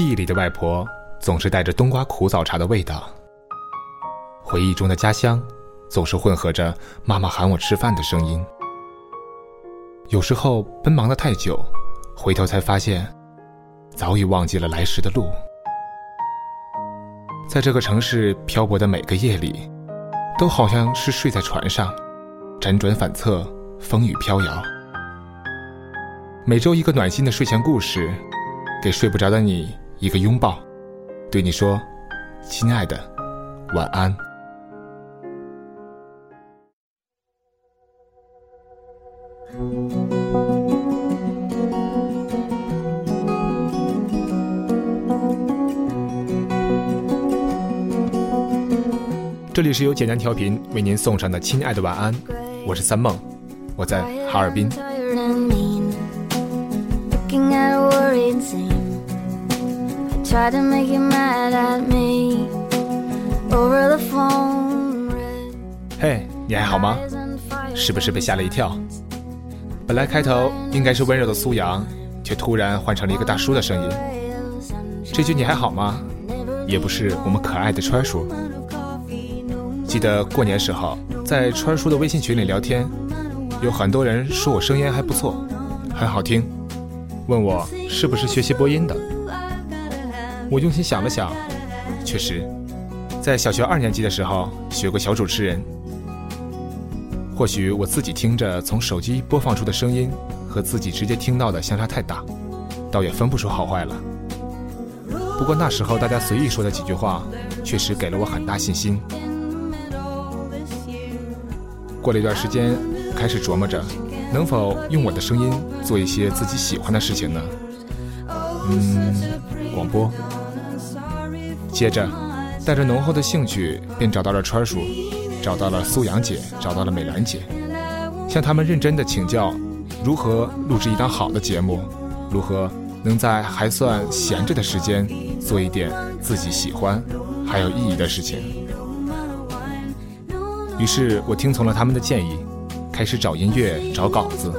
记忆里的外婆总是带着冬瓜苦枣茶的味道，回忆中的家乡总是混合着妈妈喊我吃饭的声音。有时候奔忙的太久，回头才发现，早已忘记了来时的路。在这个城市漂泊的每个夜里，都好像是睡在船上，辗转反侧，风雨飘摇。每周一个暖心的睡前故事，给睡不着的你一个拥抱，对你说：“亲爱的，晚安。”这里是由简单调频为您送上的《亲爱的晚安》，我是三梦，我在哈尔滨。嘿，你还好吗？是不是被吓了一跳？本来开头应该是温柔的苏阳，却突然换成了一个大叔的声音。这句“你还好吗”，也不是我们可爱的川叔。记得过年时候，在川叔的微信群里聊天，有很多人说我声音还不错，很好听，问我是不是学习播音的。我用心想了想，确实，在小学二年级的时候学过小主持人。或许我自己听着从手机播放出的声音和自己直接听到的相差太大，倒也分不出好坏了。不过那时候大家随意说的几句话，确实给了我很大信心。过了一段时间，开始琢磨着，能否用我的声音做一些自己喜欢的事情呢？嗯，广播。接着，带着浓厚的兴趣，便找到了川叔，找到了苏阳姐，找到了美兰姐，向他们认真的请教，如何录制一档好的节目，如何能在还算闲着的时间，做一点自己喜欢还有意义的事情。于是我听从了他们的建议，开始找音乐、找稿子，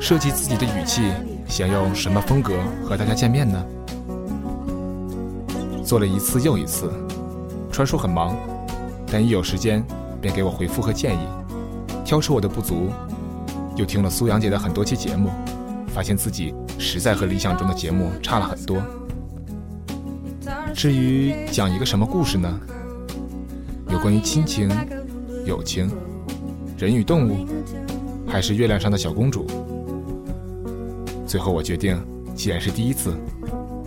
设计自己的语气，想用什么风格和大家见面呢？做了一次又一次，川叔很忙，但一有时间便给我回复和建议，挑出我的不足。又听了苏阳姐的很多期节目，发现自己实在和理想中的节目差了很多。至于讲一个什么故事呢？有关于亲情。友情，人与动物，还是月亮上的小公主？最后我决定，既然是第一次，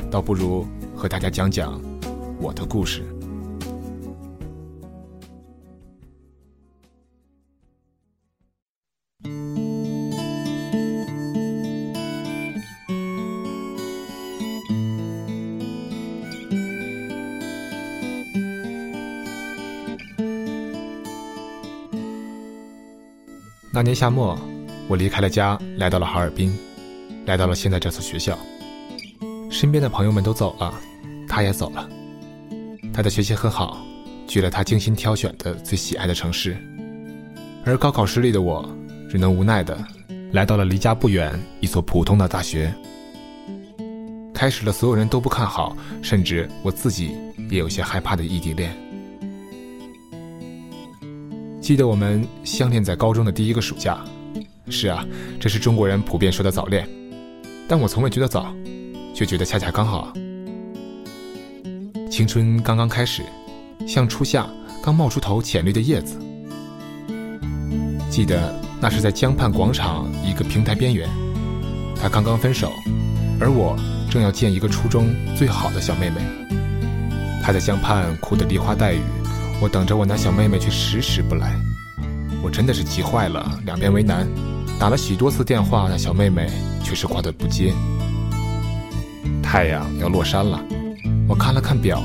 倒不如和大家讲讲我的故事。那年夏末，我离开了家，来到了哈尔滨，来到了现在这所学校。身边的朋友们都走了，他也走了。他的学习很好，去了他精心挑选的最喜爱的城市。而高考失利的我，只能无奈的来到了离家不远一所普通的大学，开始了所有人都不看好，甚至我自己也有些害怕的异地恋。记得我们相恋在高中的第一个暑假，是啊，这是中国人普遍说的早恋，但我从未觉得早，却觉得恰恰刚好。青春刚刚开始，像初夏刚冒出头浅绿的叶子。记得那是在江畔广场一个平台边缘，他刚刚分手，而我正要见一个初中最好的小妹妹。他在江畔哭得梨花带雨。我等着我那小妹妹，却迟迟不来。我真的是急坏了，两边为难，打了许多次电话，那小妹妹却是挂断不接。太阳要落山了，我看了看表，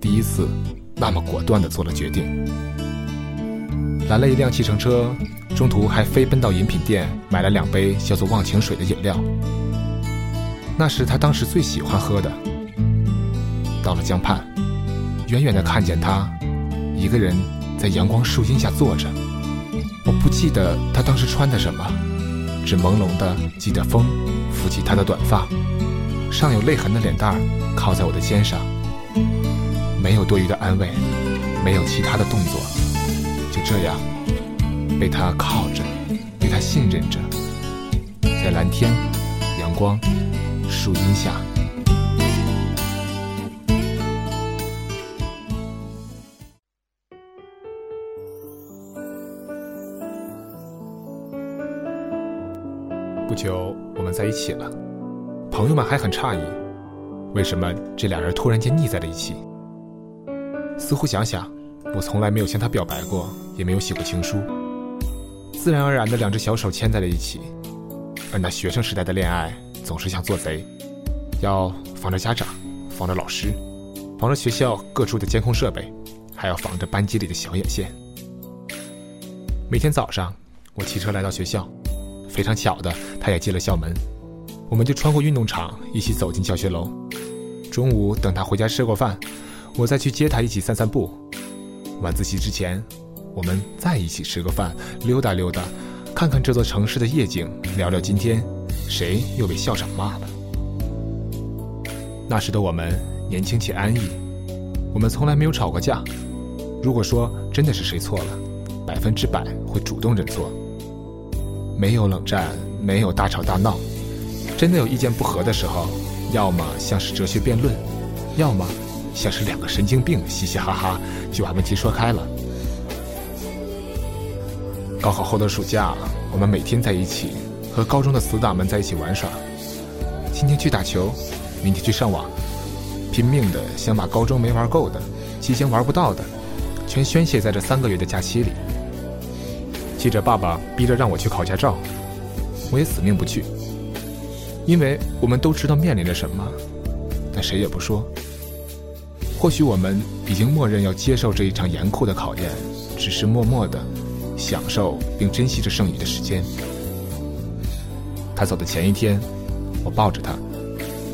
第一次那么果断地做了决定。拦了一辆计程车，中途还飞奔到饮品店买了两杯叫做忘情水的饮料，那是他当时最喜欢喝的。到了江畔，远远地看见他。一个人在阳光树荫下坐着，我不记得他当时穿的什么，只朦胧的记得风拂起他的短发，尚有泪痕的脸蛋儿靠在我的肩上，没有多余的安慰，没有其他的动作，就这样被他靠着，被他信任着，在蓝天、阳光、树荫下。不久，我们在一起了。朋友们还很诧异，为什么这俩人突然间腻在了一起。似乎想想，我从来没有向他表白过，也没有写过情书，自然而然的两只小手牵在了一起。而那学生时代的恋爱，总是像做贼，要防着家长，防着老师，防着学校各处的监控设备，还要防着班级里的小眼线。每天早上，我骑车来到学校。非常巧的，他也进了校门，我们就穿过运动场，一起走进教学楼。中午等他回家吃过饭，我再去接他一起散散步。晚自习之前，我们再一起吃个饭，溜达溜达，看看这座城市的夜景，聊聊今天谁又被校长骂了。那时的我们年轻且安逸，我们从来没有吵过架。如果说真的是谁错了，百分之百会主动认错。没有冷战，没有大吵大闹。真的有意见不合的时候，要么像是哲学辩论，要么像是两个神经病嘻嘻哈哈就把问题说开了。高考后的暑假，我们每天在一起，和高中的死党们在一起玩耍。今天去打球，明天去上网，拼命的想把高中没玩够的、即将玩不到的，全宣泄在这三个月的假期里。记着，爸爸逼着让我去考驾照，我也死命不去，因为我们都知道面临着什么，但谁也不说。或许我们已经默认要接受这一场严酷的考验，只是默默的享受并珍惜着剩余的时间。他走的前一天，我抱着他，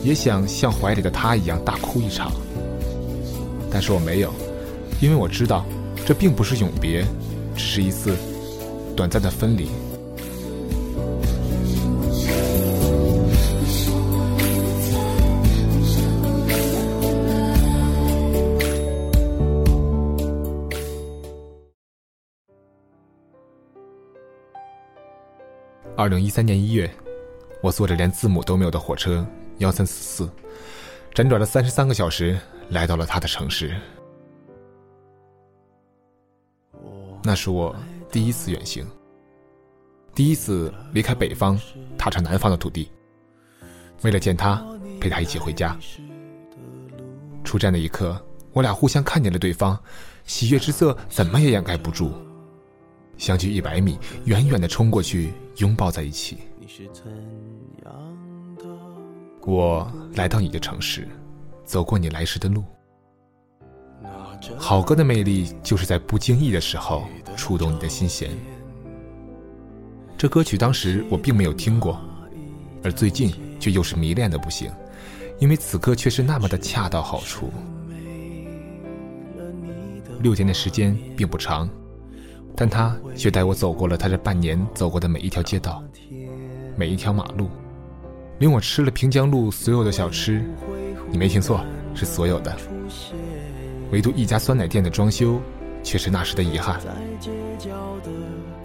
也想像怀里的他一样大哭一场，但是我没有，因为我知道，这并不是永别，只是一次。短暂的分离。二零一三年一月，我坐着连字母都没有的火车幺三四四，辗转了三十三个小时，来到了他的城市。那是我。第一次远行，第一次离开北方，踏上南方的土地。为了见他，陪他一起回家。出站的一刻，我俩互相看见了对方，喜悦之色怎么也掩盖不住。相距一百米，远远的冲过去，拥抱在一起。我来到你的城市，走过你来时的路。好歌的魅力，就是在不经意的时候触动你的心弦。这歌曲当时我并没有听过，而最近却又是迷恋的不行，因为此刻却是那么的恰到好处。六天的时间并不长，但他却带我走过了他这半年走过的每一条街道，每一条马路，领我吃了平江路所有的小吃。你没听错，是所有的。唯独一家酸奶店的装修，却是那时的遗憾。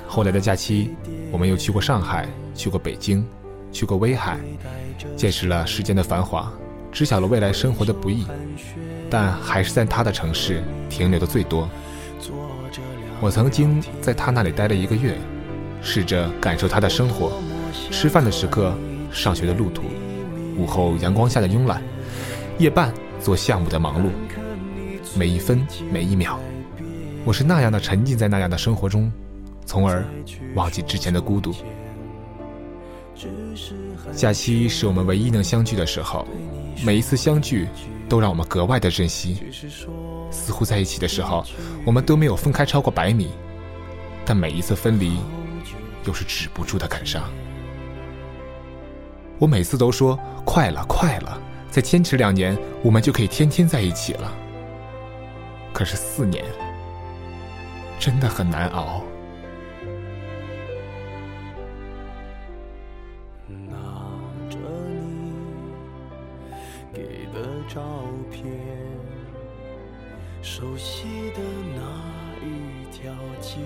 后来的假期，我们又去过上海，去过北京，去过威海，见识了世间的繁华，知晓了未来生活的不易，但还是在他的城市停留的最多。我曾经在他那里待了一个月，试着感受他的生活：吃饭的时刻，上学的路途，午后阳光下的慵懒，夜半做项目的忙碌。每一分每一秒，我是那样的沉浸在那样的生活中，从而忘记之前的孤独。假期是我们唯一能相聚的时候，每一次相聚都让我们格外的珍惜。似乎在一起的时候，我们都没有分开超过百米，但每一次分离，又是止不住的感伤。我每次都说快了，快了，再坚持两年，我们就可以天天在一起了。可是四年，真的很难熬。拿着你给的照片，熟悉的那一条街，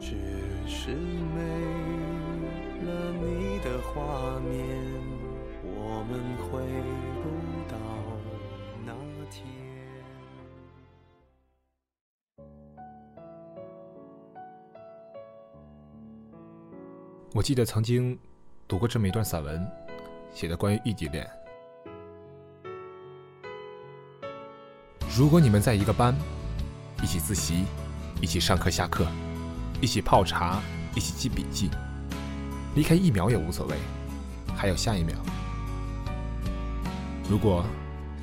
只是没了你的画面，我们回不到那天。我记得曾经读过这么一段散文，写的关于异地恋。如果你们在一个班，一起自习，一起上课下课，一起泡茶，一起记笔记，离开一秒也无所谓，还有下一秒。如果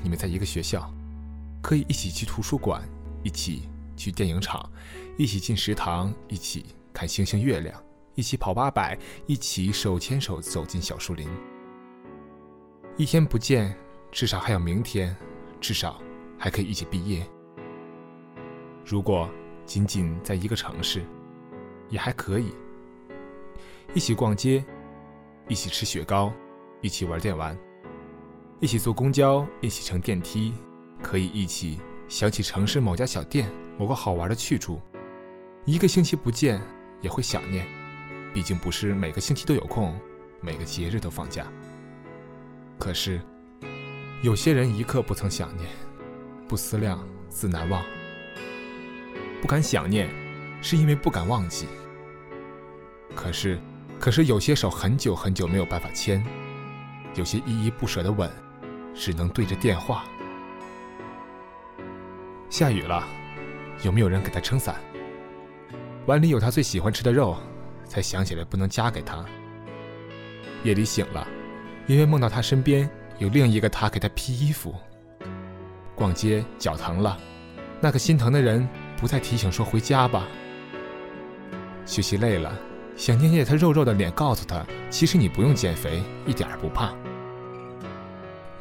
你们在一个学校，可以一起去图书馆，一起去电影场，一起进食堂，一起看星星月亮。一起跑八百，一起手牵手走进小树林。一天不见，至少还有明天，至少还可以一起毕业。如果仅仅在一个城市，也还可以一起逛街，一起吃雪糕，一起玩电玩，一起坐公交，一起乘电梯，可以一起想起城市某家小店、某个好玩的去处。一个星期不见，也会想念。毕竟不是每个星期都有空，每个节日都放假。可是，有些人一刻不曾想念，不思量自难忘。不敢想念，是因为不敢忘记。可是，可是有些手很久很久没有办法牵，有些依依不舍的吻，只能对着电话。下雨了，有没有人给他撑伞？碗里有他最喜欢吃的肉。才想起来不能嫁给他。夜里醒了，因为梦到他身边有另一个他给他披衣服。逛街脚疼了，那个心疼的人不再提醒说回家吧。学习累了，想捏捏他肉肉的脸，告诉他其实你不用减肥，一点儿不胖。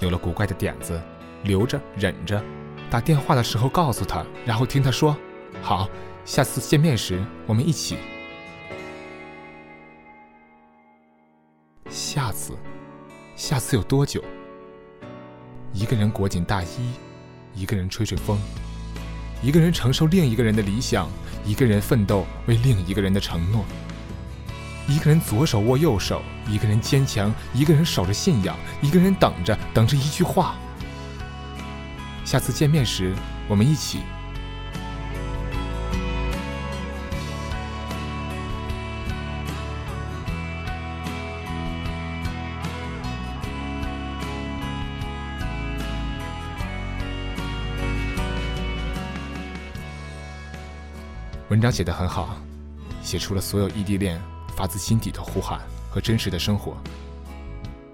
有了古怪的点子，留着忍着，打电话的时候告诉他，然后听他说好，下次见面时我们一起。下次，下次有多久？一个人裹紧大衣，一个人吹吹风，一个人承受另一个人的理想，一个人奋斗为另一个人的承诺。一个人左手握右手，一个人坚强，一个人守着信仰，一个人等着，等着一句话。下次见面时，我们一起。文章写得很好，写出了所有异地恋发自心底的呼喊和真实的生活。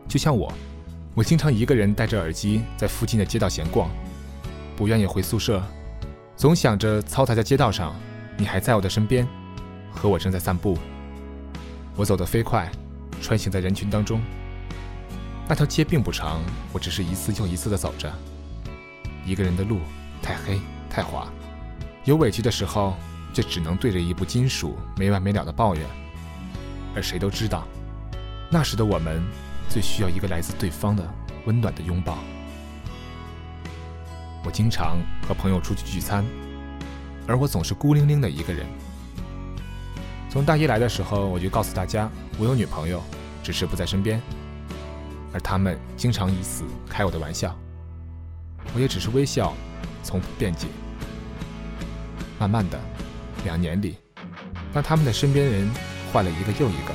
就像我，我经常一个人戴着耳机在附近的街道闲逛，不愿意回宿舍，总想着嘈杂在街道上，你还在我的身边，和我正在散步。我走得飞快，穿行在人群当中。那条街并不长，我只是一次又一次地走着。一个人的路太黑太滑，有委屈的时候。却只能对着一部金属没完没了的抱怨，而谁都知道，那时的我们最需要一个来自对方的温暖的拥抱。我经常和朋友出去聚餐，而我总是孤零零的一个人。从大一来的时候，我就告诉大家我有女朋友，只是不在身边，而他们经常以此开我的玩笑，我也只是微笑，从不辩解。慢慢的。两年里，当他们的身边人换了一个又一个，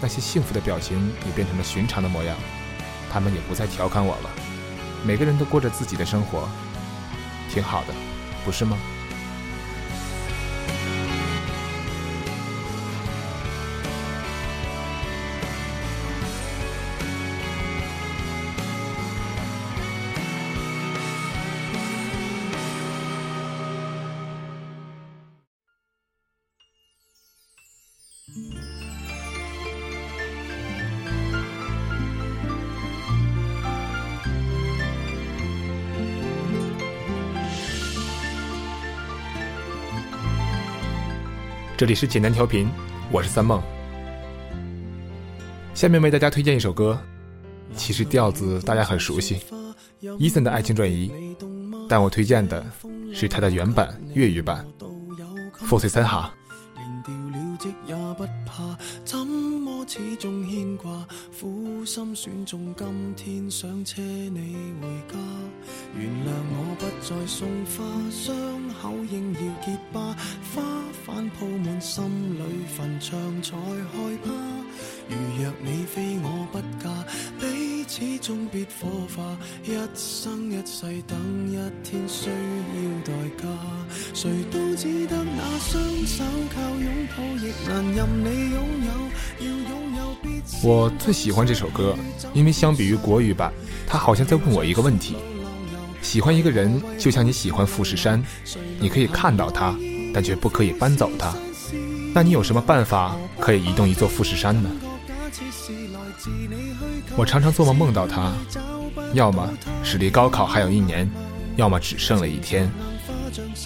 那些幸福的表情也变成了寻常的模样。他们也不再调侃我了，每个人都过着自己的生活，挺好的，不是吗？这里是简单调频，我是三梦。下面为大家推荐一首歌，其实调子大家很熟悉，Eason 的爱情转移，但我推荐的是他的原版粤语版《Four 三哈》。始终牵挂，苦心选中今天想车你回家。原谅我不再送花，伤口应要结疤，花瓣铺满心里坟场才害怕。如若你非我不嫁，彼此终必火化，一生一世等一天需要代价。谁都只得那双手靠拥抱，亦难任你拥有。要拥我最喜欢这首歌，因为相比于国语版，他好像在问我一个问题：喜欢一个人，就像你喜欢富士山，你可以看到它，但却不可以搬走它。那你有什么办法可以移动一座富士山呢？我常常做梦梦到他，要么是离高考还有一年，要么只剩了一天。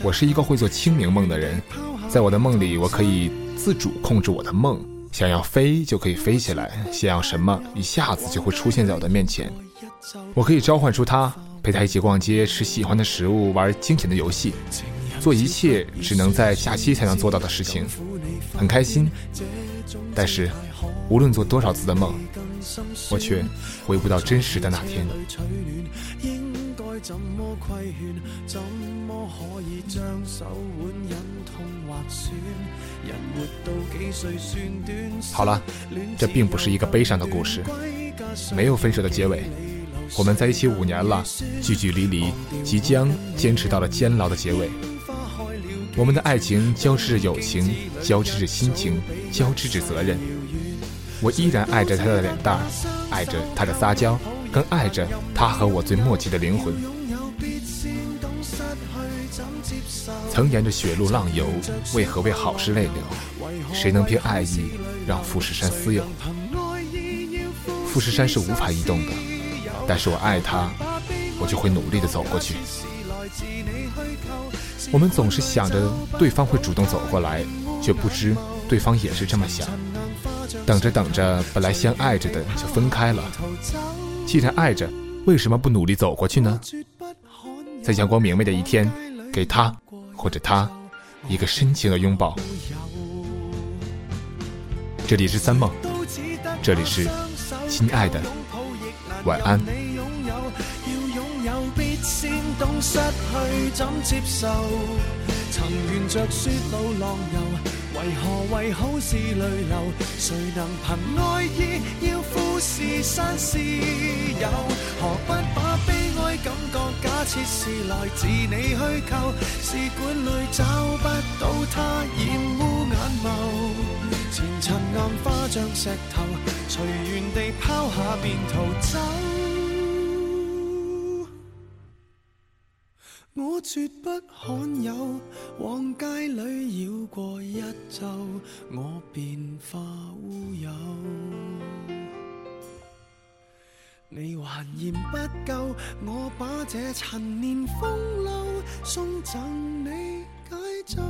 我是一个会做清明梦的人，在我的梦里，我可以自主控制我的梦。想要飞就可以飞起来，想要什么一下子就会出现在我的面前。我可以召唤出他，陪他一起逛街，吃喜欢的食物，玩惊险的游戏，做一切只能在假期才能做到的事情，很开心。但是，无论做多少次的梦，我却回不到真实的那天。好了，这并不是一个悲伤的故事，没有分手的结尾。我们在一起五年了，聚聚离离，即将坚持到了监牢的结尾。我们的爱情交织着友情，交织着亲情，交织着责任。我依然爱着他的脸蛋，爱着他的撒娇，更爱着他和我最默契的灵魂。曾沿着雪路浪游，为何为好事泪流？谁能凭爱意让富士山私有？富士山是无法移动的，但是我爱他，我就会努力的走过去。我们总是想着对方会主动走过来，却不知对方也是这么想。等着等着，本来相爱着的就分开了。既然爱着，为什么不努力走过去呢？在阳光明媚的一天。给他或者他一个深情的拥抱。这里是三梦，这里是亲爱的，晚安。为何为好事泪流？谁能凭爱意要富士山私有？何不把悲哀感觉假设是来自你虚构？试管里找不到它，染污眼眸。前尘暗花像石头，随缘地抛下便逃走。我绝不罕有，往街里绕过一周，我便化乌有。你还嫌不够，我把这陈年风流送赠你解咒。